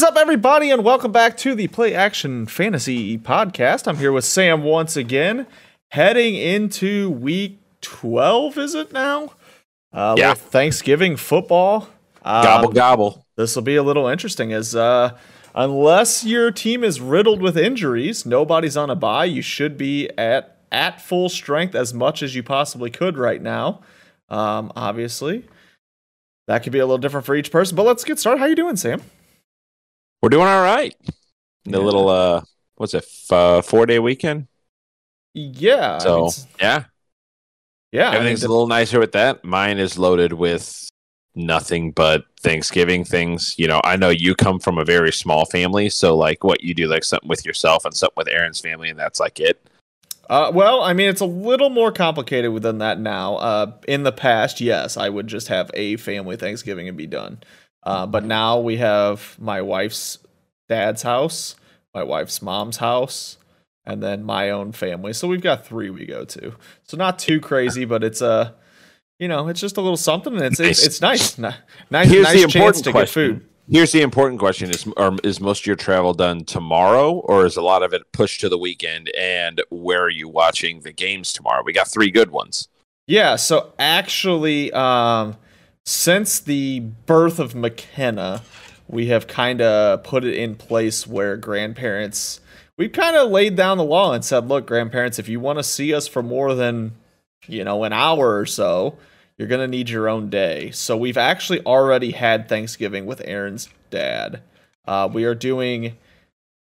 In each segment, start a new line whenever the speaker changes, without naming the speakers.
is up, everybody, and welcome back to the Play Action Fantasy Podcast. I'm here with Sam once again, heading into week 12, is it now? Uh,
Yeah.
Thanksgiving football. Um,
Gobble gobble.
This will be a little interesting as uh, unless your team is riddled with injuries, nobody's on a bye. You should be at at full strength as much as you possibly could right now. Um, obviously, that could be a little different for each person. But let's get started. How are you doing, Sam?
We're doing all right. The
Yeah.
little uh, what's it? F- uh, four day weekend.
Yeah.
So yeah,
yeah. I mean,
everything's a little nicer with that. Mine is loaded with nothing but Thanksgiving things. You know, I know you come from a very small family, so like what you do, like something with yourself and something with Aaron's family, and that's like it.
Uh, well, I mean, it's a little more complicated than that now. Uh, in the past, yes, I would just have a family Thanksgiving and be done. Uh, but now we have my wife's dad's house, my wife's mom's house, and then my own family. So we've got three we go to. So not too crazy, but it's a, you know, it's just a little something, and it's it's,
Nice.
it's nice, Ni- nice,
Here's
nice
the important
to
question.
get food.
Here's the important question: Is are, is most of your travel done tomorrow, or is a lot of it pushed to the weekend? And where are you watching the games tomorrow? We got three good ones.
Yeah, so actually, um, since the birth of McKenna, we have kind of put it in place where grandparents, we've kind of laid down the law and said, look, grandparents, if you want to see us for more than, you know, an hour or so, you're going to need your own day. So we've actually already had Thanksgiving with Aaron's dad. Uh, we are doing,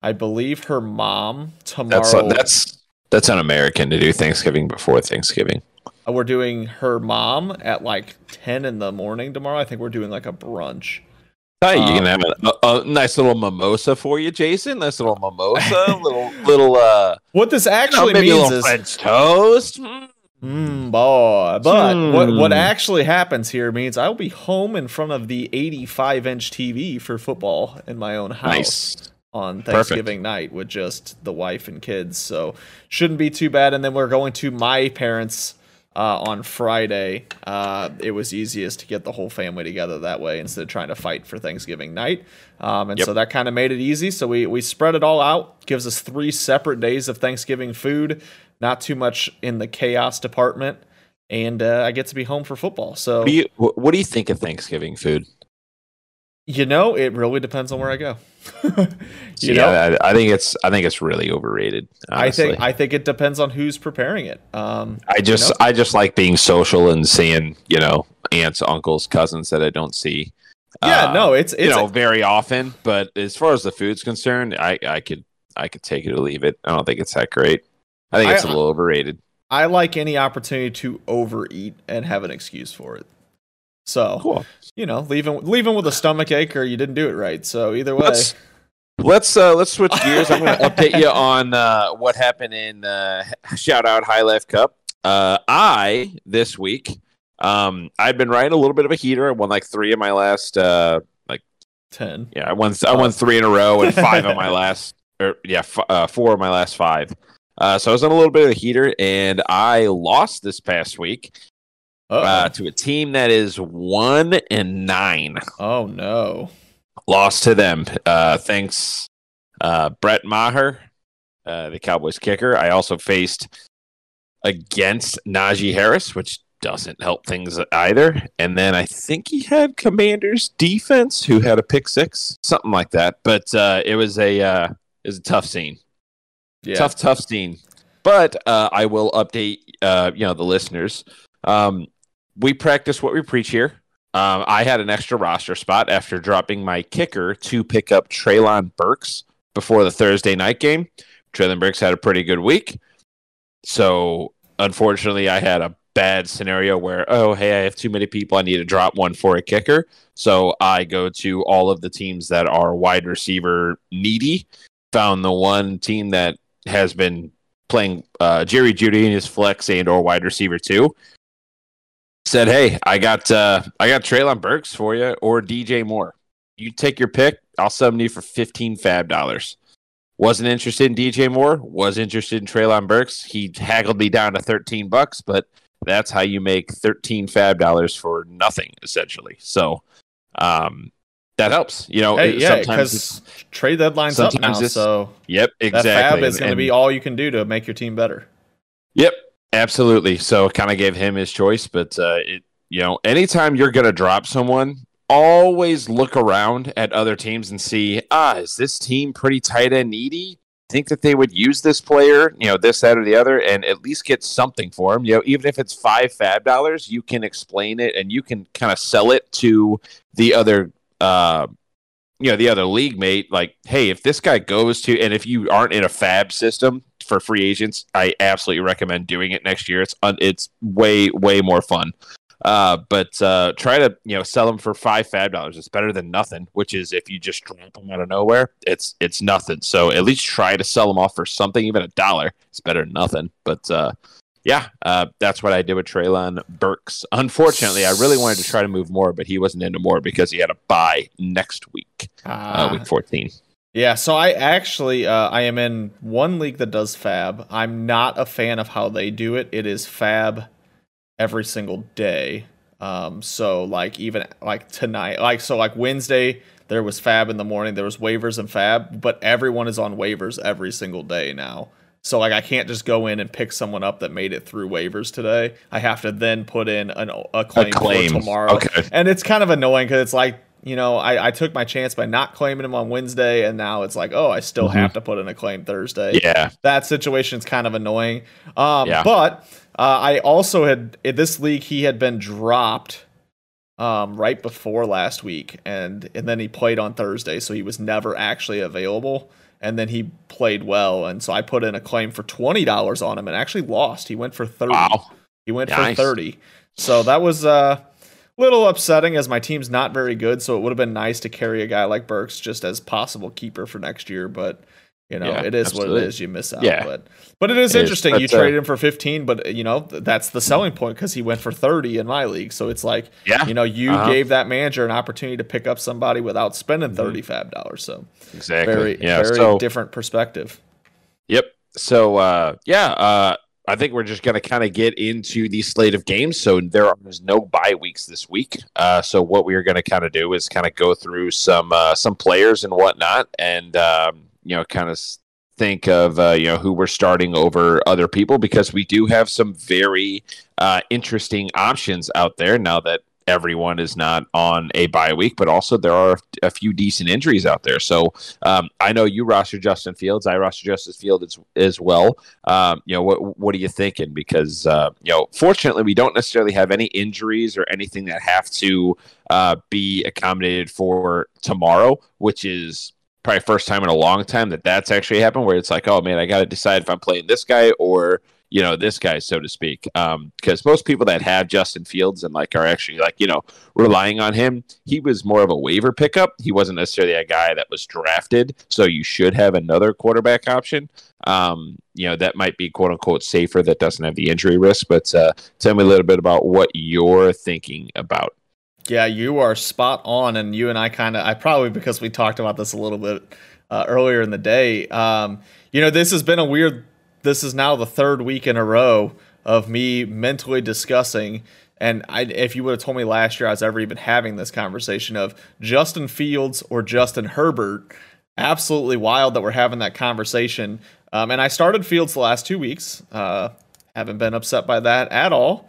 I believe, her mom tomorrow.
That's that's that's un-American to do Thanksgiving before Thanksgiving.
Uh, We're doing her mom at like 10 in the morning tomorrow. I think we're doing like a brunch.
Hey, you
Um,
can have a, a, nice little mimosa for you, Jason. Nice little mimosa, little little uh,
What this
you know,
actually
maybe a
means
little
is,
French toast. Mm.
mm, boy. But what, what
Hmm.
actually happens here means I'll be home in front of the 85 inch TV for football in my own house
Nice.
on Thanksgiving night with just the wife and kids. So shouldn't be too bad. And then we're going to my parents' uh, on Friday. Uh, it was easiest to get the whole family together that way instead of trying to fight for Thanksgiving night. Um, and
Yep.
so that kind of made it easy. So we, we spread it all out, gives us three separate days of Thanksgiving food, not too much in the chaos department. And uh, I get to be home for football. So,
What do you What do you think of Thanksgiving food?
You know, it really depends on where I go. you know,
yeah, I, I think it's I think it's really overrated.
I think I think it depends on who's preparing it. Um,
I just
know?
I just like being social and seeing you know aunts, uncles, cousins that I don't see.
yeah,
uh,
no, it's it's
you know very often. But as far as the food's concerned, I I could I could take it or leave it. I don't think it's that great. I think it's a little overrated.
I like any opportunity to overeat and have an excuse for it. So
Cool.
you know, leaving leaving with a stomach ache or you didn't do it right. So either way,
Let's let's uh, let's switch gears. I'm going to update you on uh, what happened in uh, shout out High Life Cup. Uh, I this week um, I've been riding a little bit of a heater. I won like three of my last uh, like
ten.
Yeah, I won. I won three in a row and five of my last. Or yeah, f- uh, four of my last five. Uh, so I was on a little bit of a heater, and I lost this past week. Uh, to a team that is one and nine.
oh no.
Lost to them. Uh, thanks, uh, Brett Maher, uh, the Cowboys kicker. I also faced against Najee Harris, which doesn't help things either. And then I think he had Commanders defense who had a pick six, something like that. But uh, it was a uh, it was a tough scene,
Yeah.
tough tough scene. But uh, I will update uh, you know the listeners. Um, we practice what we preach here. Um, I had an extra roster spot after dropping my kicker to pick up Treylon Burks before the Thursday night game. Treylon Burks had a pretty good week. So unfortunately, I had a bad scenario where, oh, hey, I have too many people. I need to drop one for a kicker. So I go to all of the teams that are wide receiver needy. Found the one team that has been playing uh, Jerry Jeudy in his flex and or wide receiver too. Said, hey, I got uh, I got Treylon Burks for you or DJ Moore. You take your pick. I'll sub them to you for fifteen fab dollars. Wasn't interested in DJ Moore. Was interested in Treylon Burks. He haggled me down to thirteen bucks, but that's how you make thirteen fab dollars for nothing, essentially. So, um, that helps. You know,
Hey, yeah,
sometimes
because trade deadline's up now,
sometimes
so
yep, exactly.
that fab is going to be all you can do to make your team better.
Yep, absolutely. So kind of gave him his choice, but uh, it you know, anytime you're gonna drop someone, always look around at other teams and see, ah, is this team pretty tight end needy? Think that they would use this player, you know, this, that, or the other, and at least get something for him. You know, even if it's five fab dollars, you can explain it and you can kind of sell it to the other uh you know the other league mate like hey if this guy goes to and if you aren't in a fab system for free agents i absolutely recommend doing it next year. It's un, it's way way more fun. Uh but uh try to you know sell them for five fab dollars. It's better than nothing which is if you just drop them out of nowhere it's it's nothing. So at least try to sell them off for something even a dollar. It's better than nothing. But uh yeah, uh, that's what I did with Treylon Burks. Unfortunately, I really wanted to try to move Moore, but he wasn't into Moore because he had a bye next week, uh,
Ah.
week 14.
Yeah, so I actually uh, I am in one league that does fab. I'm not a fan of how they do it. It is fab every single day. Um, so like even like tonight, like so like Wednesday there was fab in the morning. There was waivers and fab, but everyone is on waivers every single day now. So like I can't just go in and pick someone up that made it through waivers today. I have to then put in an, a claim,
claim.
for tomorrow.
Okay.
And it's kind of annoying because it's like you know I, I took my chance by not claiming him on Wednesday, and now it's like oh I still
Mhm.
have to put in a claim Thursday.
Yeah.
That situation's kind of annoying. Um,
Yeah.
But uh, I also had in this league he had been dropped um, right before last week, and and then he played on Thursday, so he was never actually available. And then he played well, and so I put in a claim for twenty dollars on him, and actually lost. He went for thirty.
Wow.
He went
Nice.
for 30. So that was a uh, little upsetting as my team's not very good. So it would have been nice to carry a guy like Burks just as possible keeper for next year. But, you know,
Yeah,
it is what it is. You miss out.
Yeah.
But, but it is
It is,
interesting.
but,
you
uh,
traded him for 15, but, you know, that's the selling point because he went for 30 in my league. So it's like,
Yeah.
you know, you
Uh-huh.
gave that manager an opportunity to pick up somebody without spending 30 fab dollars. So
Exactly.
very,
yeah.
very
so,
different perspective.
Yep. So uh, yeah, uh, I think we're just going to kind of get into the slate of games. So there are no bye weeks this week. Uh, so what we are going to kind of do is kind of go through some uh, some players and whatnot, and um, you know, kind of think of uh, you know who we're starting over other people because we do have some very uh, interesting options out there now that everyone is not on a bye week, but also there are a few decent injuries out there. So um, I know you roster Justin Fields. I roster Justin Fields as, as well. Um, you know, what what are you thinking? Because uh, you know, fortunately, we don't necessarily have any injuries or anything that have to uh, be accommodated for tomorrow, which is probably first time in a long time that that's actually happened. Where it's like, oh man, I got to decide if I'm playing this guy or you know this guy so to speak. Because most people that have justin fields and like are actually like you know relying on him he was more of a waiver pickup. He wasn't necessarily a guy that was drafted so you should have another quarterback option. Um, you know that might be quote unquote safer that doesn't have the injury risk but uh, tell me a little bit about what you're thinking about
Yeah, you are spot on, and you and I kind of, I probably because we talked about this a little bit uh, earlier in the day. Um, you know, this has been a weird. This is now the third week in a row of me mentally discussing, and I, if you would have told me last year I was ever even having this conversation of Justin Fields or Justin Herbert, absolutely wild that we're having that conversation. Um, and I started Fields the last two weeks. Uh, haven't been upset by that at all.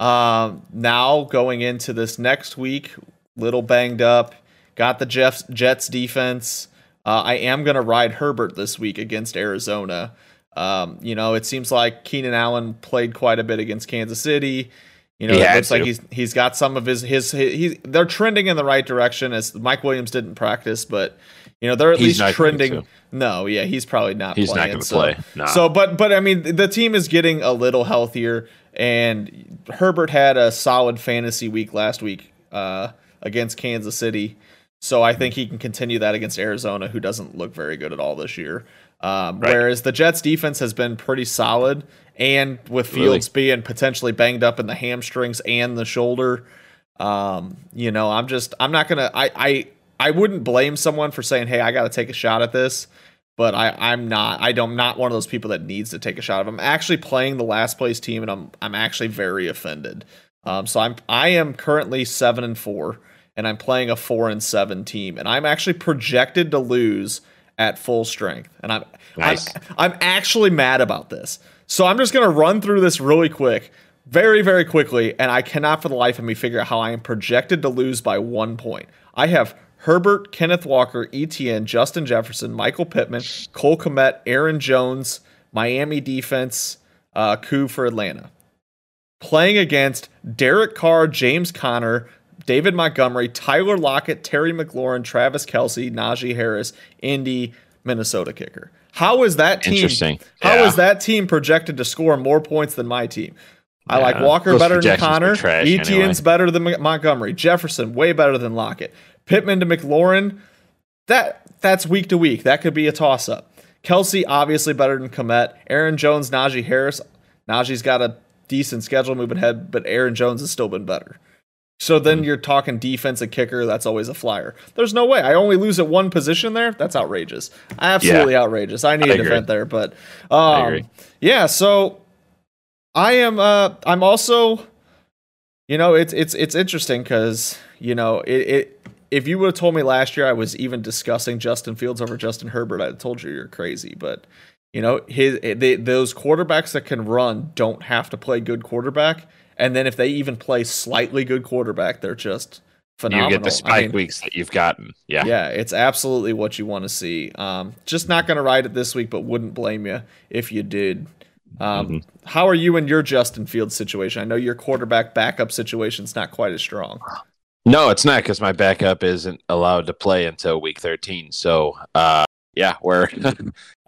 Um, now going into this next week, little banged up. Got the Jeffs, Jets defense. Uh, I am going to ride Herbert this week against Arizona. Um, you know, it seems like Keenan Allen played quite a bit against Kansas City. You know,
He
it looks like he's he's got some of his his, his he's they're trending in the right direction. As Mike Williams didn't practice, but you know they're at
He's
least trending. No, yeah, he's probably not.
He's not
playing,
gonna
so-
play. Nah.
So, but but I mean, the team is getting a little healthier, and Herbert had a solid fantasy week last week uh, against Kansas City. So I think he can continue that against Arizona, who doesn't look very good at all this year. Um,
Right.
Whereas the Jets defense has been pretty solid, and with
Really?
Fields being potentially banged up in the hamstrings and the shoulder, um, you know, I'm just I'm not gonna I I I wouldn't blame someone for saying, hey, I got to take a shot at this but I, I'm not. I don't. I'm not one of those people that needs to take a shot. of. I'm actually playing the last place team, and I'm I'm actually very offended. Um, so I'm I am currently seven and four, and I'm playing a four and seven team, and I'm actually projected to lose at full strength, and I'm nice. I'm, I'm actually mad about this. So I'm just gonna run through this really quick, very very quickly, and I cannot for the life of me figure out how I am projected to lose by one point. I have Herbert, Kenneth Walker, Etienne, Justin Jefferson, Michael Pittman, Cole Kmet, Aaron Jones, Miami defense, uh, Koo for Atlanta. Playing against Derek Carr, James Conner, David Montgomery, Tyler Lockett, Terry McLaurin, Travis Kelce, Najee Harris, Indy, Minnesota kicker. How is that team?
Interesting.
How yeah. is that team projected to score more points than my team? I yeah, like Walker better than Conner. Etienne's anyway. better than Montgomery. Jefferson way better than Lockett. Pittman to McLaurin. That that's week to week. That could be a toss up. Kelce obviously better than Kmet. Aaron Jones, Najee Harris. Najee's got a decent schedule moving ahead, but Aaron Jones has still been better. So then mm-hmm. you're talking defense and kicker. That's always a flyer. There's no way. I only lose at one position there. That's outrageous. Absolutely yeah. outrageous. I need I a defense there, but um, yeah. So I am. Uh, I'm also. You know, it's it's it's interesting because you know it, it if you would have told me last year I was even discussing Justin Fields over Justin Herbert, I'd told you you're crazy. But you know, his they, those quarterbacks that can run don't have to play good quarterback, and then if they even play slightly good quarterback, they're just phenomenal.
You get the spike I mean, weeks that you've gotten. Yeah,
yeah, it's absolutely what you want to see. Um, just not going to ride it this week, but wouldn't blame you if you did. Um, mm-hmm. How are you in your Justin Fields situation? I know your quarterback backup situation is not quite as strong.
No, it's not because my backup isn't allowed to play until week 13. So, uh, yeah, we're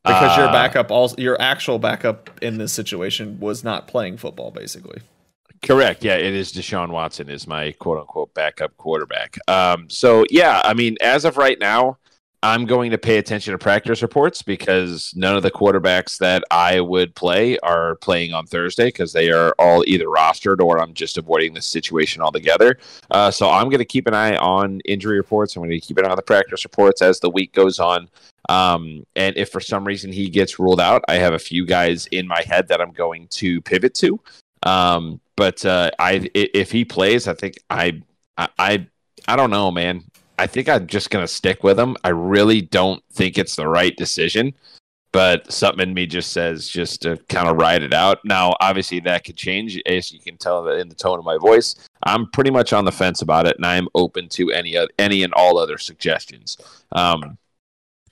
because
your uh, backup, also your actual backup in this situation was not playing football, basically.
Correct. Yeah, it is Deshaun Watson is my quote unquote backup quarterback. Um, so yeah, I mean, as of right now, I'm going to pay attention to practice reports because none of the quarterbacks that I would play are playing on Thursday because they are all either rostered or I'm just avoiding the situation altogether. Uh, so I'm going to keep an eye on injury reports. I'm going to keep an eye on the practice reports as the week goes on. Um, and if for some reason he gets ruled out, I have a few guys in my head that I'm going to pivot to. Um, but uh, I if he plays, I think I I I don't know, man. I think I'm just to stick with him. I really don't think it's the right decision, but something in me just says just to kind of ride it out. Now, obviously, that could change, as you can tell in the tone of my voice. I'm pretty much on the fence about it, and I'm open to any any and all other suggestions. Um,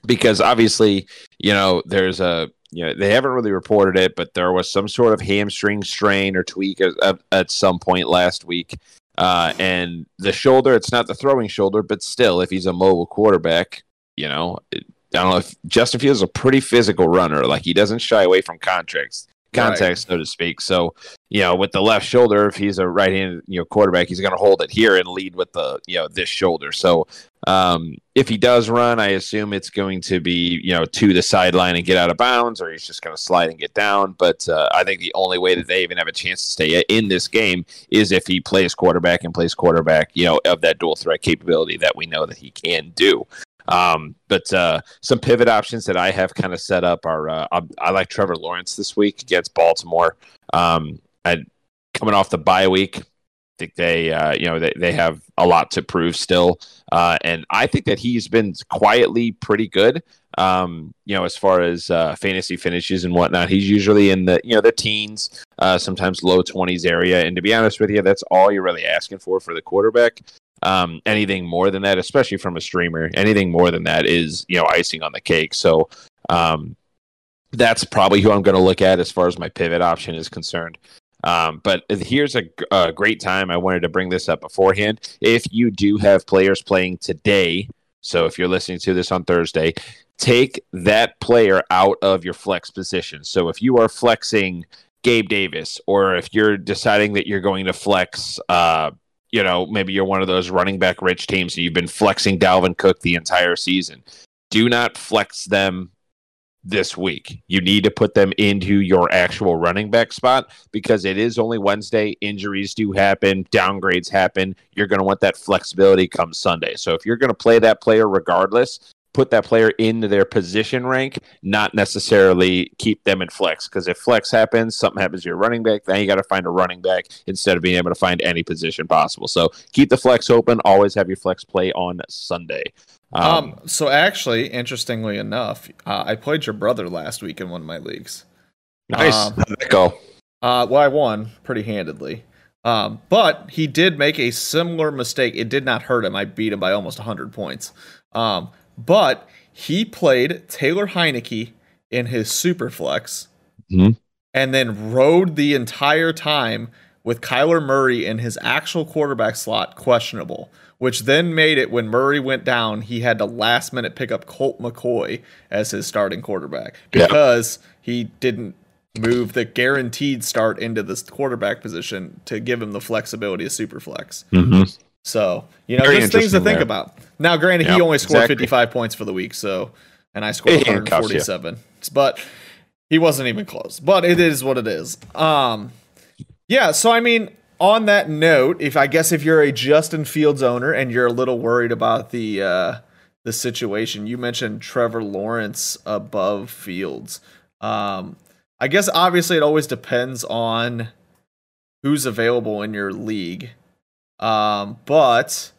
because obviously, you know, there's a you know they haven't really reported it, but there was some sort of hamstring strain or tweak at, at some point last week. Uh, and the shoulder, it's not the throwing shoulder, but still, if he's a mobile quarterback, you know, I don't know if Justin Fields is a pretty physical runner. Like he doesn't shy away from contracts, contact, right. so to speak. So, you know, with the left shoulder, if he's a right-handed, you know, quarterback, he's going to hold it here and lead with the, you know, this shoulder. So, um, if he does run, I assume it's going to be, you know, to the sideline and get out of bounds, or he's just going to slide and get down. But uh, I think the only way that they even have a chance to stay in this game is if he plays quarterback and plays quarterback, you know, of that dual threat capability that we know that he can do. Um, but uh, some pivot options that I have kind of set up are uh, I, I, like Trevor Lawrence this week against Baltimore. Um, I, coming off the bye week, I think they uh, you know they, they have a lot to prove still, uh, and I think that he's been quietly pretty good. Um, you know, as far as uh, fantasy finishes and whatnot, he's usually in the you know the teens, uh, sometimes low twenties area. And to be honest with you, that's all you're really asking for for the quarterback. Um, anything more than that, especially from a streamer, anything more than that is you know icing on the cake. So um, that's probably who I'm going to look at as far as my pivot option is concerned. Um, but here's a, a, great time. I wanted to bring this up beforehand. If you do have players playing today, so if you're listening to this on Thursday, take that player out of your flex position. So if you are flexing Gabe Davis, or if you're deciding that you're going to flex, uh, you know, maybe you're one of those running back rich teams and you've been flexing Dalvin Cook the entire season. Do not flex them this week. You need to put them into your actual running back spot because it is only Wednesday. Injuries do happen, downgrades happen. You're going to want that flexibility come Sunday. So if you're going to play that player regardless, put that player into their position rank, not necessarily keep them in flex. Because if flex happens, something happens to your running back, then you got to find a running back instead of being able to find any position possible. So keep the flex open. Always have your flex play on Sunday.
Um, um so actually, interestingly enough, uh, I played your brother last week in one of my leagues.
Nice. Um, How'd that go?
Uh, well, I won pretty handedly. Um, but he did make a similar mistake. It did not hurt him. I beat him by almost 100 points. Um, but he played Taylor Heinicke in his Superflex mm-hmm. and then rode the entire time with Kyler Murray in his actual quarterback slot questionable, which then made it when Murray went down, he had to last minute pick up Colt McCoy as his starting quarterback because he didn't move the guaranteed start into this quarterback position to give him the flexibility of super flex. Mm-hmm. So, you know, Very just things to think there. about. Now, granted, yep, he only scored exactly. 55 points for the week, so, and I scored 147, but he wasn't even close. But it is what it is. Um, yeah, so I mean, on that note, if I guess if you're a Justin Fields owner and you're a little worried about the uh, the situation, you mentioned Trevor Lawrence above Fields. Um, I guess obviously it always depends on who's available in your league. Um, but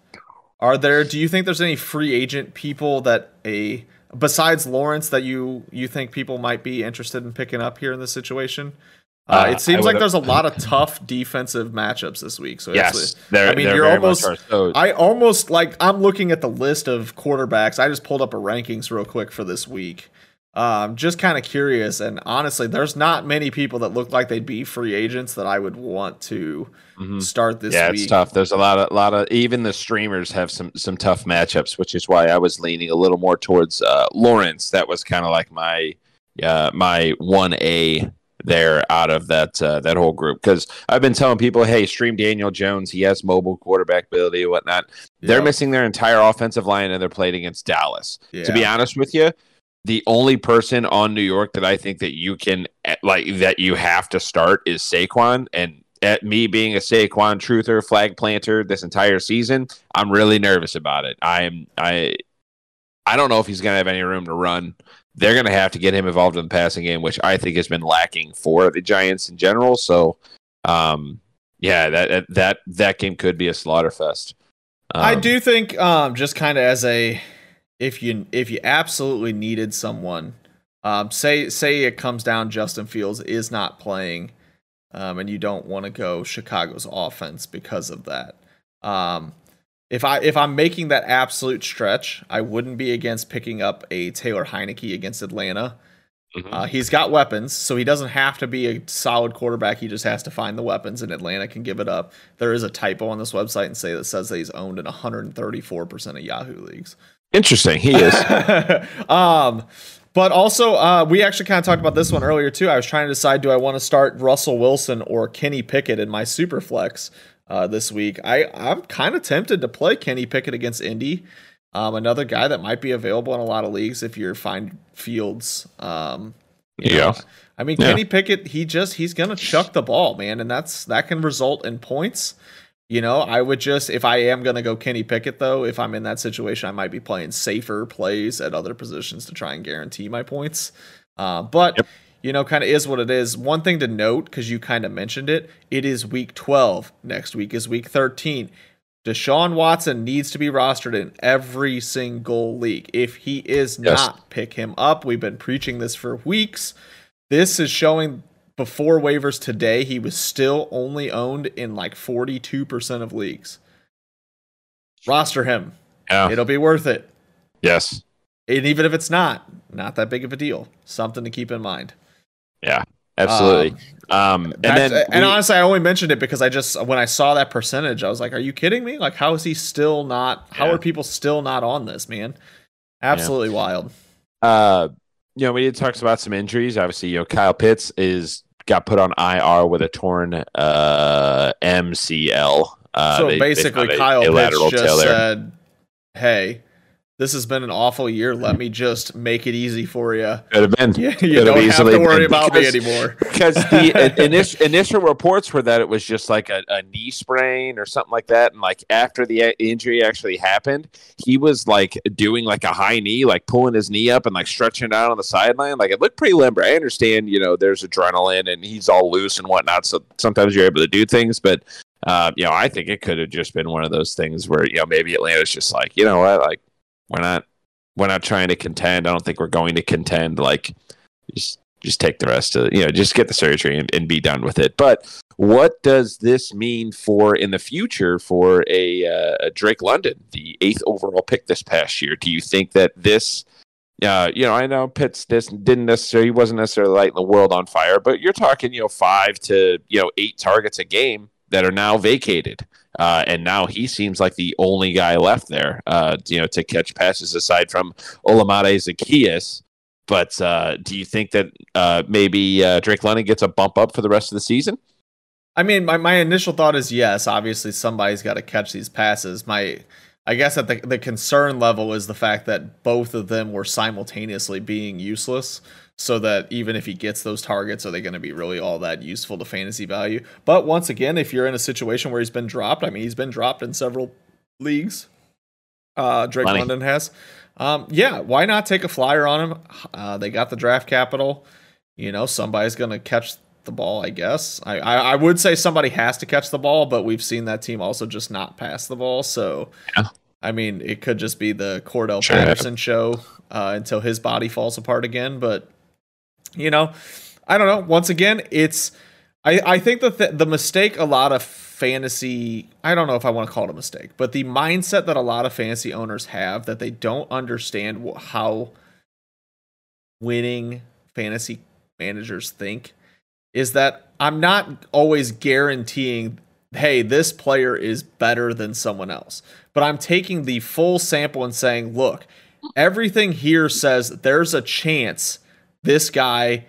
are there do you think there's any free agent people that a besides Lawrence that you you think people might be interested in picking up here in this situation? Uh, uh, it seems like there's a lot of tough defensive matchups this week. So
yes,
I mean, you're almost. So. I almost like I'm looking at the list of quarterbacks. I just pulled up a rankings real quick for this week, um, just kind of curious, and honestly, there's not many people that look like they'd be free agents that I would want to mm-hmm. start this.
Yeah,
week.
it's tough. There's a lot of lot of even the streamers have some some tough matchups, which is why I was leaning a little more towards uh, Lawrence. That was kind of like my uh, my one A there out of that uh, that whole group because I've been telling people, hey, stream Daniel Jones. He has mobile quarterback ability and whatnot. They're missing their entire offensive line and they're playing against Dallas. Yeah. To be honest with you, the only person on New York that I think that you can like that you have to start is Saquon. And at me being a Saquon truther, flag planter this entire season, I'm really nervous about it. I'm I I don't know if he's gonna have any room to run. They're gonna have to get him involved in the passing game, which I think has been lacking for the Giants in general. So um yeah, that that that game could be a slaughter fest.
Um, I do think um just kind of as a if you if you absolutely needed someone, um, say say it comes down Justin Fields is not playing, um, and you don't want to go Chicago's offense because of that. Um, if I if I'm making that absolute stretch, I wouldn't be against picking up a Taylor Heinicke against Atlanta. Mm-hmm. Uh, he's got weapons, so he doesn't have to be a solid quarterback. He just has to find the weapons, and Atlanta can give it up. There is a typo on this website and say that says that he's owned in 134% of Yahoo leagues.
Interesting. He is.
um, but also, uh, we actually kind of talked about this one earlier too. I was trying to decide: do I want to start Russell Wilson or Kenny Pickett in my super flex uh, this week? I I'm kind of tempted to play Kenny Pickett against Indy. Um, another guy that might be available in a lot of leagues if you're find Fields. Um,
yeah. Know.
I mean, yeah. Kenny Pickett, he just he's gonna chuck the ball, man, and that's that can result in points. You know, I would just if I am gonna go Kenny Pickett though, if I'm in that situation, I might be playing safer plays at other positions to try and guarantee my points. Uh, but yep. you know, kind of is what it is. One thing to note because you kind of mentioned it, it is week 12. Next week is week 13. Deshaun Watson needs to be rostered in every single league. If he is yes. not, pick him up. We've been preaching this for weeks. This is showing before waivers today, he was still only owned in like 42% of leagues. Roster him. Yeah. It'll be worth it.
Yes.
And even if it's not, not that big of a deal. Something to keep in mind.
Yeah, absolutely. Um, um and then
and we, honestly, I only mentioned it because I just when I saw that percentage, I was like, "Are you kidding me? Like, how is he still not? How yeah. are people still not on this, man? Absolutely yeah. wild."
Uh, you know, we did talk about some injuries. Obviously, you know, Kyle Pitts is got put on IR with a torn uh, MCL. Uh,
so they, basically, they Kyle Pitts just said, "Hey, this has been an awful year. Let me just make it easy for you.
Could have been.
Yeah, you don't have to worry about because, me anymore.
because the initial, initial reports were that it was just like a, a, knee sprain or something like that. And like after the injury actually happened, he was like doing like a high knee, like pulling his knee up and like stretching it out on the sideline. Like it looked pretty limber. I understand, you know, there's adrenaline and he's all loose and whatnot. So sometimes you're able to do things, but uh, you know, I think it could have just been one of those things where, you know, maybe Atlanta's just like, you know what, like we're not we're not trying to contend. I don't think we're going to contend. Like just just take the rest of you know just get the surgery and, and be done with it. But what does this mean for in the future for a, uh, a Drake London, the eighth overall pick this past year? Do you think that this uh, you know, I know Pitts didn't necessarily he wasn't necessarily lighting the world on fire, but you're talking, you know, five to you know eight targets a game that are now vacated. Uh, and now he seems like the only guy left there, uh, you know, to catch passes aside from Olamide Zaccheaus. But uh, do you think that uh, maybe uh, Drake London gets a bump up for the rest of the season?
I mean, my, my initial thought is yes. Obviously, somebody's got to catch these passes. My, I guess at the the concern level is the fact that both of them were simultaneously being useless so that even if he gets those targets, are they going to be really all that useful to fantasy value? But once again, if you're in a situation where he's been dropped, I mean, he's been dropped in several leagues. Uh, Drake Money. London has. Um, yeah, why not take a flyer on him? Uh, they got the draft capital. You know, somebody's going to catch the ball, I guess. I, I, I, would say somebody has to catch the ball, but we've seen that team also just not pass the ball. So, yeah. I mean, it could just be the Cordell sure. Patterson show uh, until his body falls apart again. But you know, I don't know. Once again, it's I I think the, the mistake a lot of fantasy I don't know if I want to call it a mistake, but the mindset that a lot of fantasy owners have that they don't understand how winning fantasy managers think is that I'm not always guaranteeing hey, this player is better than someone else. But I'm taking the full sample and saying, look, everything here says there's a chance this guy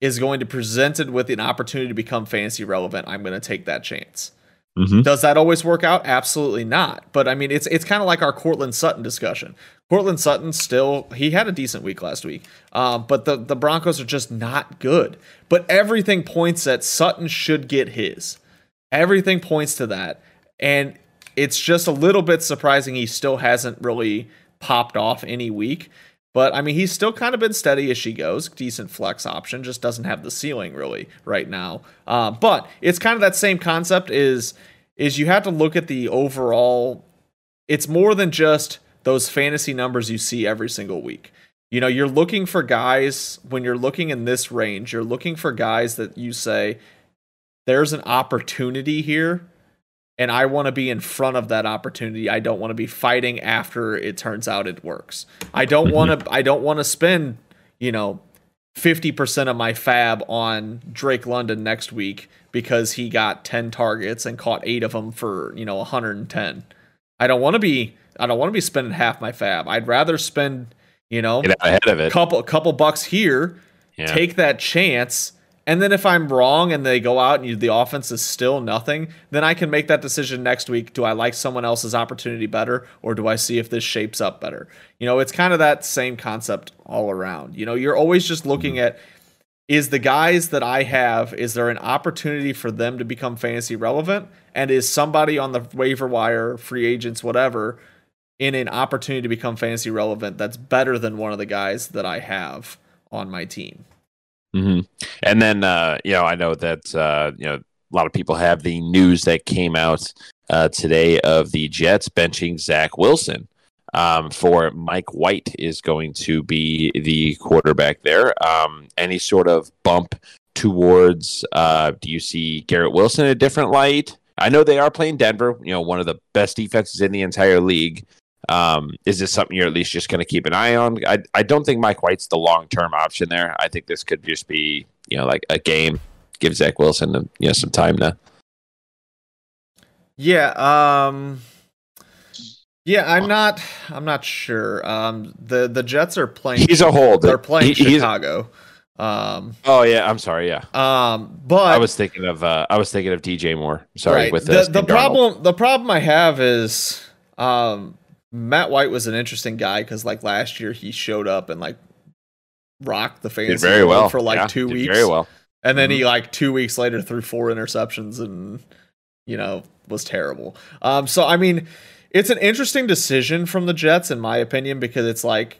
is going to presented with an opportunity to become fantasy relevant, I'm going to take that chance. Mm-hmm. Does that always work out? Absolutely not. But I mean, it's it's kind of like our Courtland Sutton discussion. Courtland Sutton still he had a decent week last week, um, but the the Broncos are just not good. But everything points at Sutton should get his. Everything points to that, and it's just a little bit surprising he still hasn't really popped off any week. But I mean, he's still kind of been steady as she goes. Decent flex option, just doesn't have the ceiling really right now. Uh, but it's kind of that same concept. Is is you have to look at the overall. It's more than just those fantasy numbers you see every single week. You know, you're looking for guys when you're looking in this range. You're looking for guys that you say there's an opportunity here and I want to be in front of that opportunity. I don't want to be fighting after it turns out it works. I don't want to. I don't want to spend, you know, 50% of my fab on Drake London next week because he got 10 targets and caught 8 of them for, you know, 110. I don't want to be I don't want to be spending half my fab. I'd rather spend, you know,
Get ahead of it.
couple a couple bucks here, yeah. take that chance and then if I'm wrong and they go out and you, the offense is still nothing, then I can make that decision next week. Do I like someone else's opportunity better or do I see if this shapes up better? You know, it's kind of that same concept all around. You know, you're always just looking mm-hmm. at is the guys that I have, is there an opportunity for them to become fantasy relevant? And is somebody on the waiver wire, free agents, whatever, in an opportunity to become fantasy relevant that's better than one of the guys that I have on my team?
Mm-hmm. And then, uh, you know, I know that uh, you know a lot of people have the news that came out uh, today of the Jets benching Zach Wilson um, for Mike White is going to be the quarterback there. Um, any sort of bump towards? Uh, do you see Garrett Wilson in a different light? I know they are playing Denver, you know, one of the best defenses in the entire league. Um, is this something you're at least just going to keep an eye on? I, I don't think Mike White's the long term option there. I think this could just be you know like a game, give Zach Wilson you know some time to.
Yeah. Um. Yeah, I'm not. I'm not sure. Um, the the Jets are playing.
He's a hold.
They're playing he, Chicago. Um.
Oh yeah, I'm sorry. Yeah.
Um. But
I was thinking of. Uh, I was thinking of DJ Moore. Sorry. Right. With
the the problem. The problem I have is. Um Matt White was an interesting guy because like last year he showed up and like rocked the fantasy
Did very well
for like
Yeah,
two weeks.
Very well.
And then he
Mm-hmm.
like two weeks later threw four interceptions and you know was terrible. Um, so I mean, it's an interesting decision from the Jets in my opinion because it's like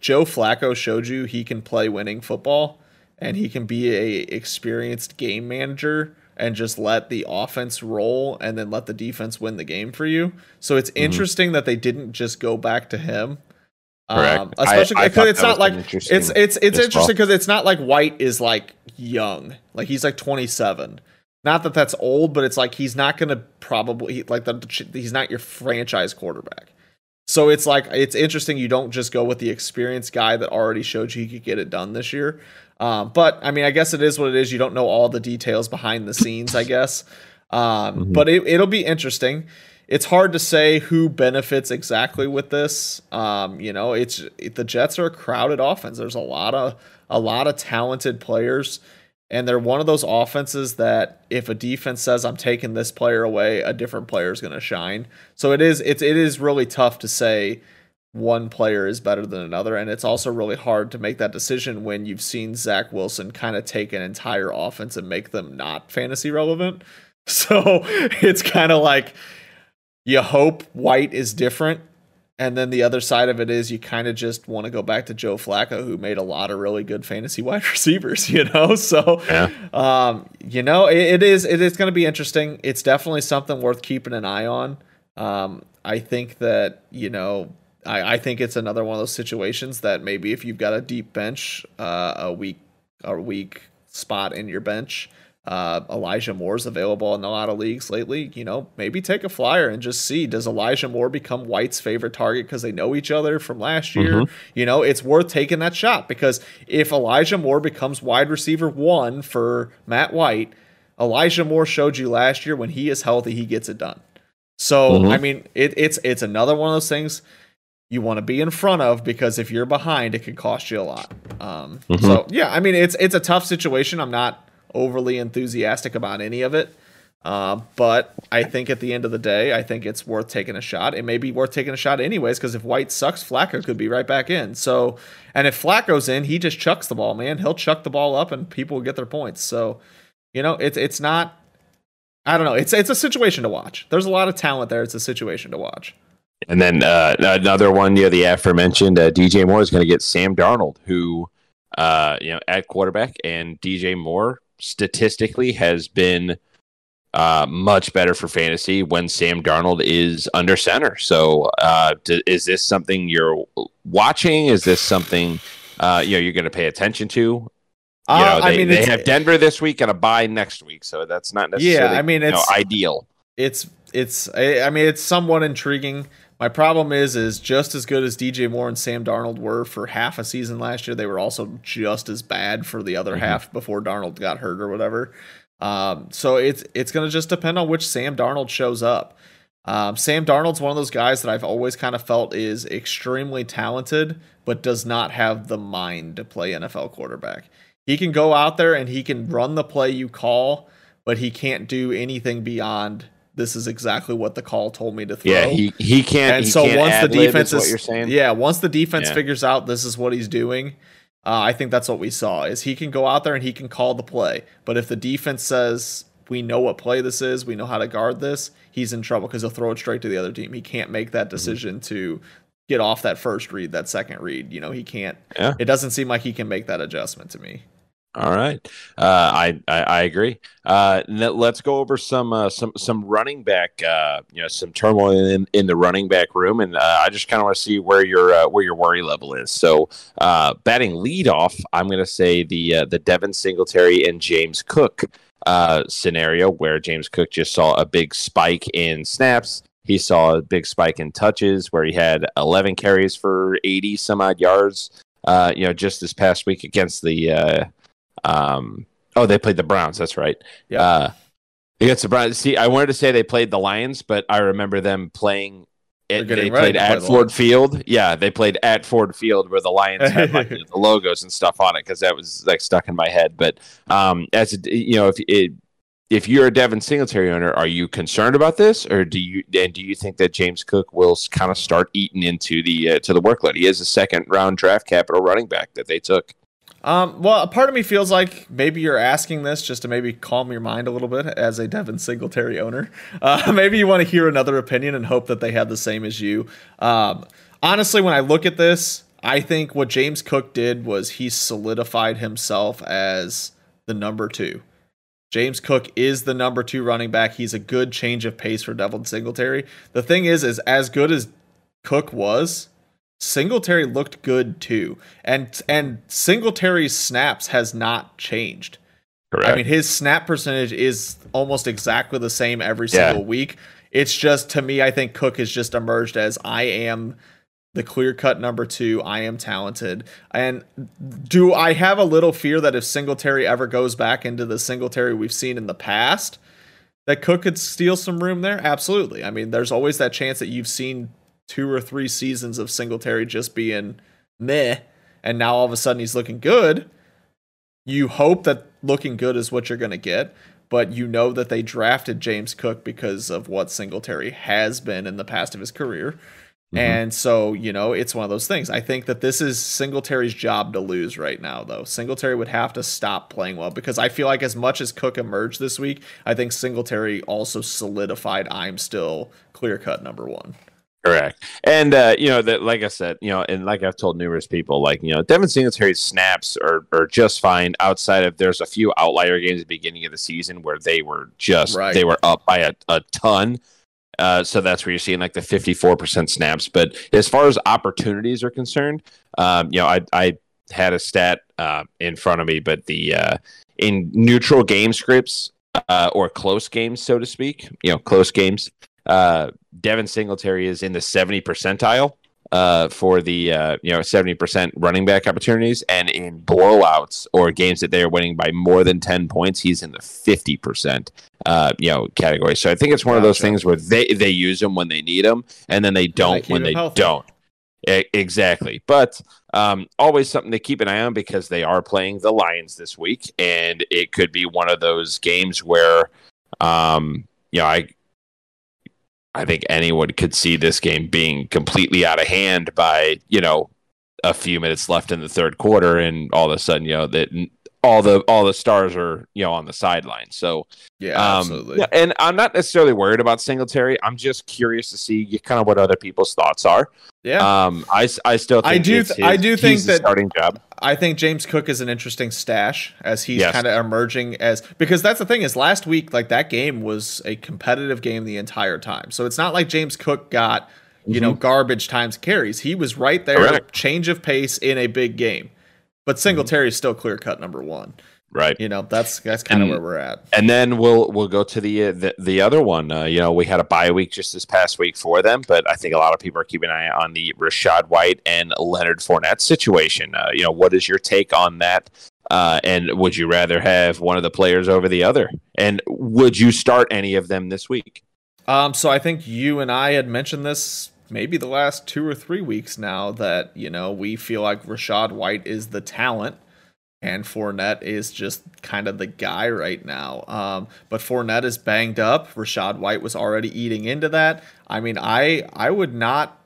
Joe Flacco showed you he can play winning football and he can be a experienced game manager and just let the offense roll and then let the defense win the game for you. So it's
Mm-hmm.
interesting that they didn't just go back to him.
Correct.
Um, especially
I
because it's not like
interesting
it's it's it's interesting because it's not like White is like young, like he's like 27. Not that that's old, but it's like he's not going to probably like the, he's not your franchise quarterback. So it's like it's interesting you don't just go with the experienced guy that already showed you he could get it done this year. Um, but I mean, I guess it is what it is. You don't know all the details behind the scenes, I guess. Um,
Mhm.
But it, it'll be interesting. It's hard to say who benefits exactly with this. Um, you know, it's it, the Jets are a crowded offense. There's a lot of a lot of talented players, and they're one of those offenses that if a defense says I'm taking this player away, a different player is going to shine. So it is it's it is really tough to say one player is better than another, and it's also really hard to make that decision when you've seen Zach Wilson kind of take an entire offense and make them not fantasy relevant. So it's kind of like you hope White is different. And then the other side of it is you kind of just want to go back to Joe Flacco, who made a lot of really good fantasy wide receivers, you know? So,
Yeah.
um, you know, it, it is, it is going to be interesting. It's definitely something worth keeping an eye on. Um, I think that, you know, I, I think it's another one of those situations that maybe if you've got a deep bench, uh, a weak, a weak spot in your bench, uh, Elijah Moore's available in a lot of leagues lately. You know, maybe take a flyer and just see does Elijah Moore become White's favorite target because they know each other from last year. You know, it's worth taking that shot because if Elijah Moore becomes wide receiver one for Matt White, Elijah Moore showed you last year when he is healthy, he gets it done. So
Mhm.
I mean, it, it's it's another one of those things you want to be in front of because if you're behind, it could cost you a lot. Um,
Mhm.
So yeah, I mean, it's it's a tough situation. I'm not overly enthusiastic about any of it, uh, but I think at the end of the day, I think it's worth taking a shot. It may be worth taking a shot anyways because if White sucks, Flacco could be right back in. So, and if Flacco's in, he just chucks the ball, man. He'll chuck the ball up and people will get their points. So, you know, it's it's not. I don't know. It's it's a situation to watch. There's a lot of talent there. It's a situation to watch.
And then uh, another one, you know, the aforementioned uh, DJ Moore is going to get Sam Darnold, who, uh, you know, at quarterback, and DJ Moore statistically has been uh, much better for fantasy when Sam Darnold is under center. So, uh, d- is this something you're watching? Is this something uh, you know you're going to pay attention to? You know, they,
I mean,
they have Denver this week and a bye next week, so that's not necessarily yeah.
I mean,
you know,
it's-
ideal.
it's it's I I mean it's somewhat intriguing. My problem is is just as good as DJ Moore and Sam Darnold were for half a season last year, they were also just as bad for the other
Mhm.
half before Darnold got hurt or whatever. Um, so it's it's gonna just depend on which Sam Darnold shows up. Um, Sam Darnold's one of those guys that I've always kind of felt is extremely talented, but does not have the mind to play NFL quarterback. He can go out there and he can run the play you call, but he can't do anything beyond this is exactly what the call told me to throw.
Yeah, he he can't.
and
he
so
can't
once the defense
is what
is
you're saying.
yeah, once the defense
Yeah.
figures out this is what he's doing, uh, I think that's what we saw is he can go out there and he can call the play, but if the defense says we know what play this is, we know how to guard this, he's in trouble because he'll throw it straight to the other team. He can't make
Mm-hmm.
that decision to get off that first read, that second read. You know, he can't.
Yeah.
It doesn't seem like he can make that adjustment to me.
All right, uh, I, I I agree. Uh, let- let's go over some uh, some some running back. Uh, you know, some turmoil in, in the running back room, and uh, I just kind of want to see where your uh, where your worry level is. So, batting leadoff, I'm going to say the the Devin Singletary and James Cook scenario, where James Cook just saw a big spike in snaps. He saw a big spike in touches, where he had 11 carries for 80 some odd yards. You know, just this past week against the um, oh, they played the Browns. That's right.
Yeah.
Uh, against the Browns. See, I wanted to say they played the Lions, but I remember them playing. It, they
ready
played at
the
Ford. Field. Yeah, they played at Ford Field where the Lions had like, the logos and stuff on it because that was like stuck in my head. But um, as it, you know, if it if you're a Devin Singletary owner, are you concerned about this, or do you and do you think that James Cook will kind of start eating into the uh, to the workload? He is a second round draft capital running back that they took.
Um, well, a part of me feels like maybe you're asking this just to maybe calm your mind a little bit as a Devin Singletary owner. Uh, maybe you want to hear another opinion and hope that they have the same as you. Um, honestly, when I look at this, I think what James Cook did was he solidified himself as the number two. James Cook is the number two running back. He's a good change of pace for Devin Singletary. The thing is, is as good as Cook was, Singletary looked good too, and and Singletary's snaps has not changed. Correct. I mean, his snap percentage is almost exactly the same every single yeah. week. It's just to me, I think Cook has just emerged as I am the clear cut number two. I am talented. And do I have a little fear that if Singletary ever goes back into the Singletary we've seen in the past, that Cook could steal some room there? Absolutely. I mean, there's always that chance that you've seen two or three seasons of Singletary just being meh, and now all of a sudden he's looking good. You hope that looking good is what you're going to get, but you know that they drafted James Cook because of what Singletary has been in the past of his career. Mm-hmm. And so, you know, it's one of those things. I think that this is Singletary's job to lose right now, though. Singletary would have to stop playing well because I feel like as much as Cook emerged this week, I think Singletary also solidified I'm still clear cut number one.
Correct. And uh, you know that, like I said, you know, and like I've told numerous people, like you know, Devin Singletary's snaps are are just fine. Outside of there's a few outlier games at the beginning of the season where they were just right. they were up by a, a ton. Uh, so that's where you're seeing like the 54% snaps. But as far as opportunities are concerned, um, you know, I, I had a stat uh, in front of me, but the uh, in neutral game scripts uh, or close games, so to speak, you know, close games, uh, Devin Singletary is in the 70 percentile uh, for the uh, you know 70% running back opportunities, and in blowouts or games that they are winning by more than 10 points, he's in the 50% uh, you know category. So I think it's one of those things where they they use him when they need them, and then they don't when they healthy. don't. exactly, but um, always something to keep an eye on because they are playing the Lions this week, and it could be one of those games where, um, you know, I I think anyone could see this game being completely out of hand by, you know, a few minutes left in the third quarter and all of a sudden, you know, that all the all the stars are, you know, on the sideline. So
yeah, um, absolutely.
Yeah, and I'm not necessarily worried about Singletary. I'm just curious to see kind of what other people's thoughts are. Yeah. Um, I, I still I
do his, I do think that
starting job.
I think James Cook is an interesting stash as he's yes. kind of emerging as because that's the thing is last week like that game was a competitive game the entire time. So it's not like James Cook got you mm-hmm. know garbage times carries. He was right there, Correct. change of pace in a big game. But Singletary is still clear cut number one.
Right.
You know, that's that's kind of where we're at.
And then we'll we'll go to the uh, the, the other one. Uh, you know, we had a bye week just this past week for them, but I think a lot of people are keeping an eye on the Rachaad White and Leonard Fournette situation. Uh, you know, what is your take on that? Uh, and would you rather have one of the players over the other? And would you start any of them this week?
Um, so I think you and I had mentioned this maybe the last two or three weeks now that you know we feel like Rachaad White is the talent and Fournette is just kind of the guy right now. Um, but Fournette is banged up. Rachaad White was already eating into that. I mean, I I would not.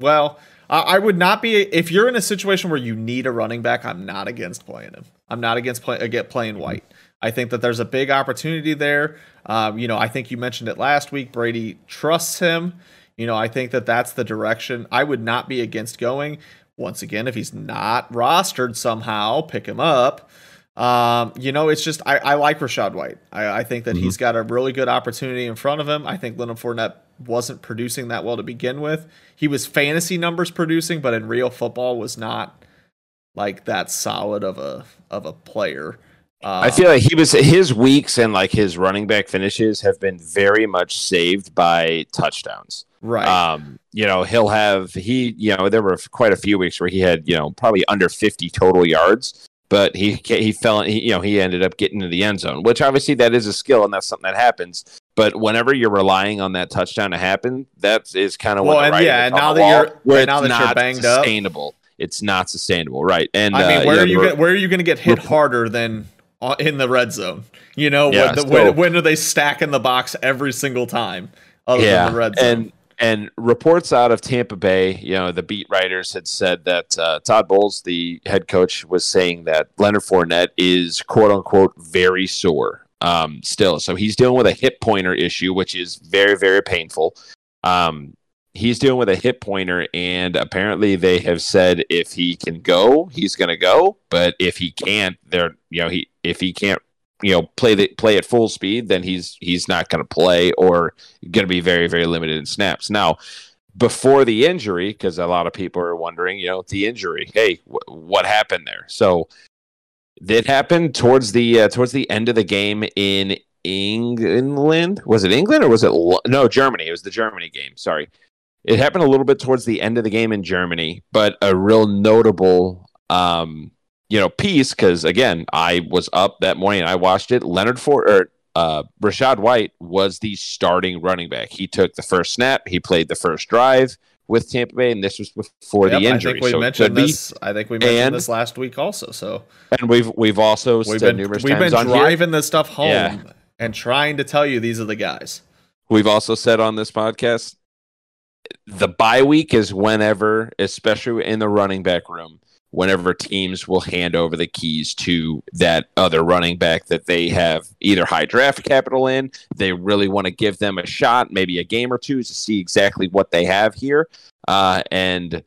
Well, I, I would not be if you're in a situation where you need a running back. I'm not against playing him. I'm not against play, against playing White. I think that there's a big opportunity there. Um, you know, I think you mentioned it last week. Brady trusts him. You know, I think that that's the direction I would not be against going once again, if he's not rostered somehow, pick him up. Um, you know, it's just I, I like Rachaad White. I, I think that mm-hmm. he's got a really good opportunity in front of him. I think Leonard Fournette wasn't producing that well to begin with. He was fantasy numbers producing, but in real football was not like that solid of a of a player.
I feel like he was his weeks and like his running back finishes have been very much saved by touchdowns.
Right.
Um, you know, he'll have he, you know, there were quite a few weeks where he had, you know, probably under 50 total yards, but he he fell he, you know, he ended up getting to the end zone, which obviously that is a skill and that's something that happens. But whenever you're relying on that touchdown to happen, that is kind of well,
what and yeah, now that you're where now that you're banged
sustainable. Up. It's not sustainable, right? And
I mean, uh, where are you gonna, where are you going to get hit harder than in the red zone. You know,
Yeah,
when, the,
so-
when, when are they stacking the box every single time? Other
yeah,
than the red zone.
and and reports out of Tampa Bay, you know, the beat writers had said that uh, Todd Bowles, the head coach, was saying that Leonard Fournette is quote unquote very sore um, still. So he's dealing with a hip pointer issue, which is very very painful. Um, he's dealing with a hip pointer, and apparently they have said if he can go, he's going to go. But if he can't, they're you know he if he can't you know play the play at full speed, then he's he's not going to play or going to be very very limited in snaps. Now, before the injury, because a lot of people are wondering, you know, the injury. Hey, wh- what happened there? So that happened towards the uh, towards the end of the game in England. Was it England or was it no Germany? It was the Germany game. Sorry, it happened a little bit towards the end of the game in Germany, but a real notable. Um, you know, piece because again, I was up that morning and I watched it. Leonard Ford or uh, Rachaad White was the starting running back. He took the first snap. He played the first drive with Tampa Bay, and this was before
Yep,
the injury.
I think we
so
mentioned
be.
this. I think we mentioned
And-
this last week also. So
and we've we've also
we've
said
been
numerous
we've
times
been
here.
driving this stuff home
Yeah.
and trying to tell you these are the guys.
We've also said on this podcast the bye week is whenever, especially in the running back room, whenever teams will hand over the keys to that other running back that they have either high draft capital in, they really want to give them a shot, maybe a game or two to see exactly what they have here. Uh, and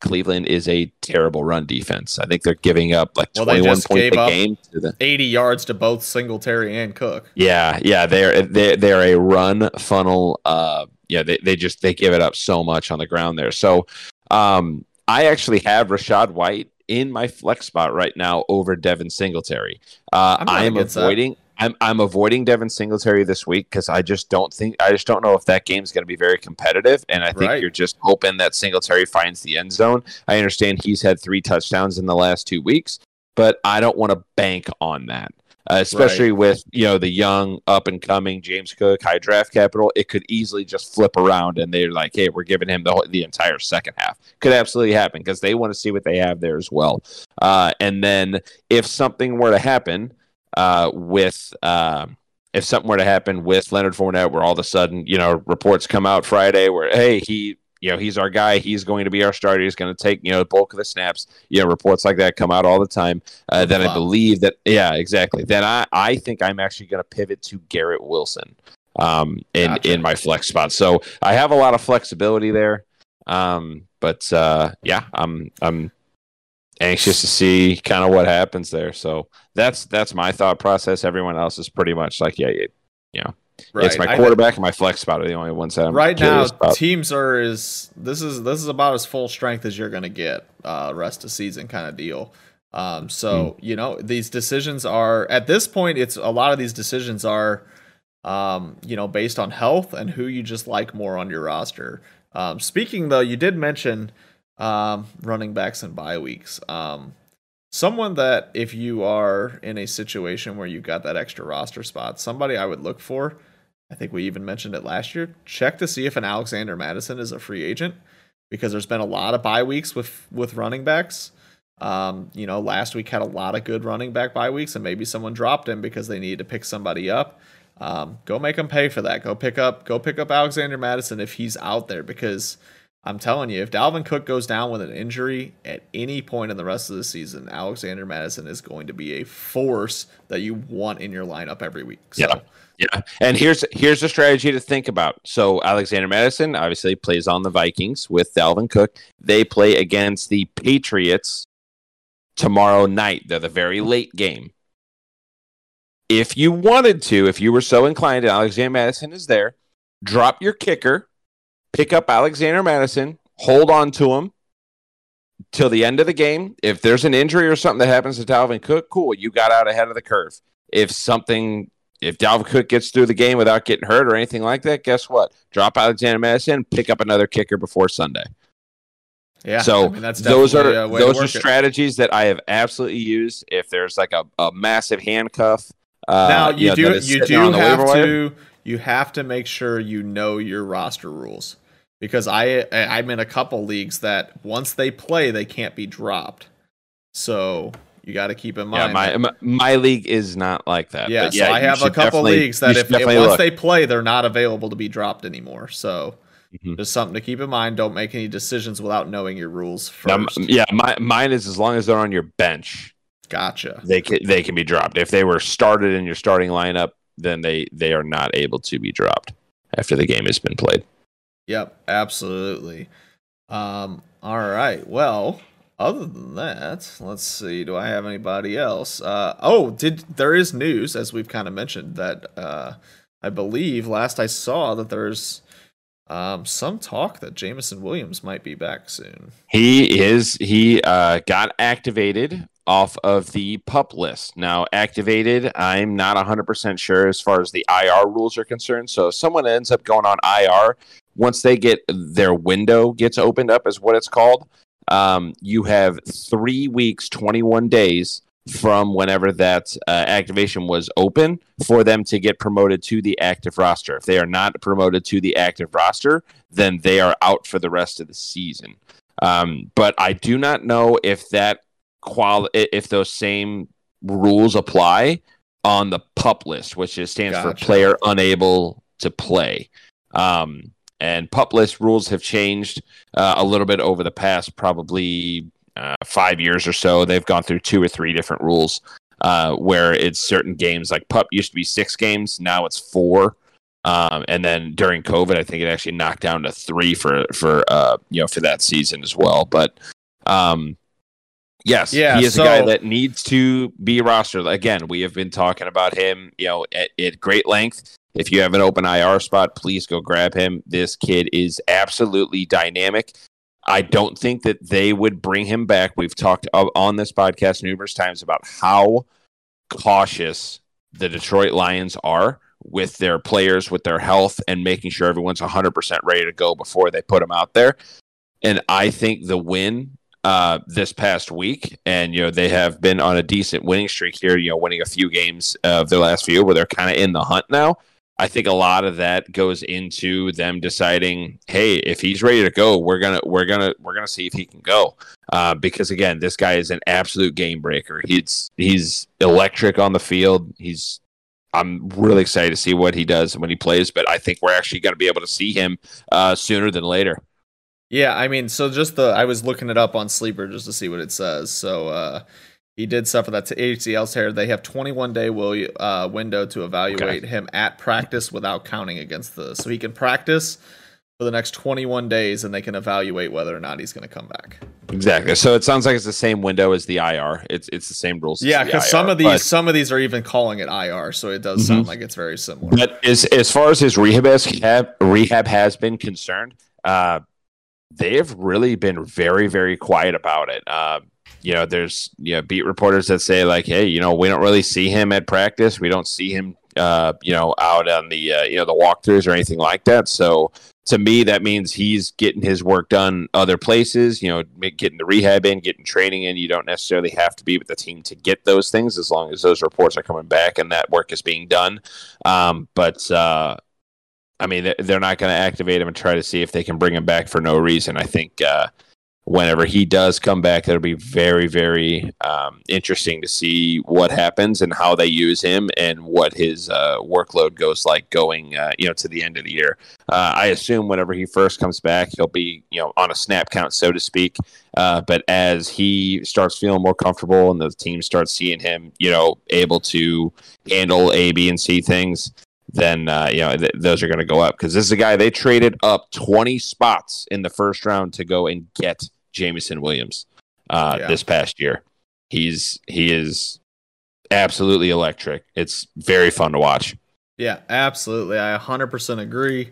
Cleveland is a terrible run defense. I think they're giving up like
Well,
21 points a game to the
80 yards to both Singletary and Cook.
yeah, yeah, they're they're they're a run funnel. Uh, yeah, they they just they give it up so much on the ground there. So, um, I actually have Rachaad White in my flex spot right now over Devin Singletary. Uh, I am
against that.
I'm I'm avoiding Devin Singletary this week because I just don't think I just don't know if that game's going to be very competitive, and I think
Right.
you're just hoping that Singletary finds the end zone. I understand he's had three touchdowns in the last two weeks, but I don't want to bank on that uh, especially with you know the young up and coming James Cook, high draft capital. It could easily just flip around, and they're like, "Hey, we're giving him the whole, the entire second half." Could absolutely happen because they want to see what they have there as well. Uh, and then if something were to happen uh, with uh, if something were to happen with Leonard Fournette, where all of a sudden you know reports come out Friday where hey he you know he's our guy, he's going to be our starter, he's going to take you know the bulk of the snaps. You know reports like that come out all the time uh, then I believe that yeah, exactly. Then I I think I'm actually going to pivot to Garrett Wilson um in
Gotcha.
in my flex spot. So I have a lot of flexibility there. Um but uh yeah, I'm I'm anxious to see kind of what happens there. So that's that's my thought process. Everyone else is pretty much like yeah, yeah you
Right.
it's my
I-
quarterback and my flex spot are the only ones that I'm
right now,
about.
teams are is this is this is about as full strength as you're going to get uh, rest of season kind of deal. Um, so
Hmm.
you know these decisions are at this point. It's a lot of these decisions are, um, you know, based on health and who you just like more on your roster. Um, speaking though, you did mention um, running backs and bye weeks. Um, someone that if you are in a situation where you've got that extra roster spot, somebody I would look for. I think we even mentioned it last year. Check to see if an Alexander Mattison is a free agent because there's been a lot of bye weeks with with running backs. Um, you know, last week had a lot of good running back bye weeks, and maybe someone dropped him because they needed to pick somebody up. Um, go make them pay for that. Go pick up go pick up Alexander Mattison if he's out there because I'm telling you, if Dalvin Cook goes down with an injury at any point in the rest of the season, Alexander Mattison is going to be a force that you want in your lineup every week. So,
Yeah. Yeah, and here's here's a strategy to think about. So Alexander Mattison obviously plays on the Vikings with Dalvin Cook. They play against the Patriots tomorrow night. They're the very late game. If you wanted to, if you were so inclined, and Alexander Madison is there, drop your kicker, pick up Alexander Mattison, hold on to him till the end of the game. If there's an injury or something that happens to Dalvin Cook, cool, you got out ahead of the curve. If something if Dalvin Cook gets through the game without getting hurt or anything like that, guess what? Drop Alexander Mattison, pick up another kicker before Sunday.
yeah.
so
I mean, that's
those are
a way to
those are
work it.
strategies that I have absolutely used. If there's like a, a massive handcuff, uh,
now you
know,
do
is
you do have to you have to make sure you know your roster rules because I I'm in a couple leagues that once they play they can't be dropped. So You got to keep in mind.
Yeah, my, my league is not like that.
Yeah, yeah so I have a couple leagues that if, if once look. they play, they're not available to be dropped anymore. So mm-hmm. just something to keep in mind. Don't make any decisions without knowing your rules first.
Now, yeah, my, mine is as long as they're on your bench.
Gotcha.
They can they can be dropped if they were started in your starting lineup. Then they they are not able to be dropped after the game has been played.
Yep, absolutely. Um, all right. Well, other than that, let's see. Do I have anybody else? Uh, oh, did there is news as we've kind of mentioned that uh, I believe last I saw that there's um, some talk that Jameson Williams might be back soon.
He is. He uh, got activated off of the pup list. Now, activated, I'm not 100% sure as far as the IR rules are concerned. So, if someone ends up going on IR, once they get their window gets opened up, is what it's called um, you have three weeks, 21 days from whenever that uh, activation was open for them to get promoted to the active roster. If they are not promoted to the active roster, then they are out for the rest of the season. Um, but I do not know if that qual if those same rules apply on the pup list, which is, stands gotcha. for player unable to play. Um, and pup list rules have changed uh, a little bit over the past probably uh, five years or so. They've gone through two or three different rules uh, where it's certain games like pup used to be six games, now it's four. Um, and then during COVID, I think it actually knocked down to three for for uh, you know for that season as well. But um, yes, yeah, he is so... a guy that needs to be rostered. Again, we have been talking about him, you know, at, at great length. If you have an open IR spot, please go grab him. This kid is absolutely dynamic. I don't think that they would bring him back. We've talked on this podcast numerous times about how cautious the Detroit Lions are with their players, with their health, and making sure everyone's 100% ready to go before they put them out there. And I think the win uh, this past week, and you know they have been on a decent winning streak here. You know, winning a few games of their last few, where they're kind of in the hunt now. I think a lot of that goes into them deciding, hey, if he's ready to go, we're gonna we're gonna we're gonna see if he can go. Uh, because again, this guy is an absolute game breaker. He's he's electric on the field. He's I'm really excited to see what he does when he plays. But I think we're actually going to be able to see him uh, sooner than later.
Yeah, I mean, so just the I was looking it up on Sleeper just to see what it says. So uh, he did suffer that to ACL tear. They have 21 day will, uh, window to evaluate okay. him at practice without counting against the. So he can practice for the next 21 days, and they can evaluate whether or not he's going to come back.
Exactly. So it sounds like it's the same window as the IR. It's it's the same rules.
Yeah, because some of these but... some of these are even calling it IR, so it does mm-hmm. sound like it's very similar.
But as as far as his rehab has, rehab has been concerned, uh, they've really been very very quiet about it. Uh, you know, there's you know beat reporters that say like, hey, you know, we don't really see him at practice. We don't see him, uh, you know, out on the uh, you know the walkthroughs or anything like that. So to me, that means he's getting his work done other places. You know, getting the rehab in, getting training in. You don't necessarily have to be with the team to get those things, as long as those reports are coming back and that work is being done. Um, but uh, I mean, they're not going to activate him and try to see if they can bring him back for no reason. I think uh, whenever he does come back, it'll be very, very um, interesting to see what happens and how they use him and what his uh, workload goes like going, uh, you know, to the end of the year. Uh, I assume whenever he first comes back, he'll be, you know, on a snap count, so to speak. Uh, but as he starts feeling more comfortable and the team starts seeing him, you know, able to handle A, B, and C things, then uh, you know th- those are going to go up because this is a guy they traded up 20 spots in the first round to go and get Jameson Williams uh, yeah. this past year. He's he is absolutely electric. It's very fun to watch.
Yeah, absolutely. I 100% agree.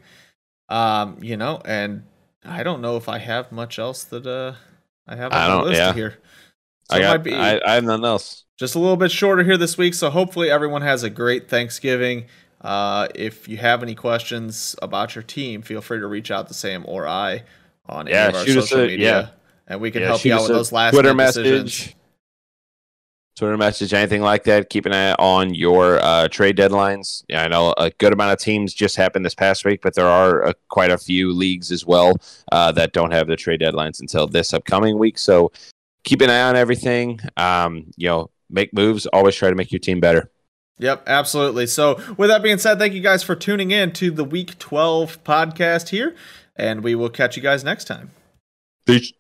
Um, you know, and I don't know if I have much else that uh I have on I don't, list yeah. here.
So I got, be I, I have nothing else.
Just a little bit shorter here this week, so hopefully everyone has a great Thanksgiving. Uh, if you have any questions about your team, feel free to reach out to Sam or I on yeah, any of our social a, media. Yeah and we can yeah, help you out with those last
Twitter message. Decisions. Twitter message, anything like that. Keep an eye on your uh, trade deadlines. Yeah, I know a good amount of teams just happened this past week, but there are uh, quite a few leagues as well uh, that don't have the trade deadlines until this upcoming week. So keep an eye on everything. Um, you know, make moves. Always try to make your team better.
Yep, absolutely. So, with that being said, thank you guys for tuning in to the Week 12 podcast here, and we will catch you guys next time.
Peace.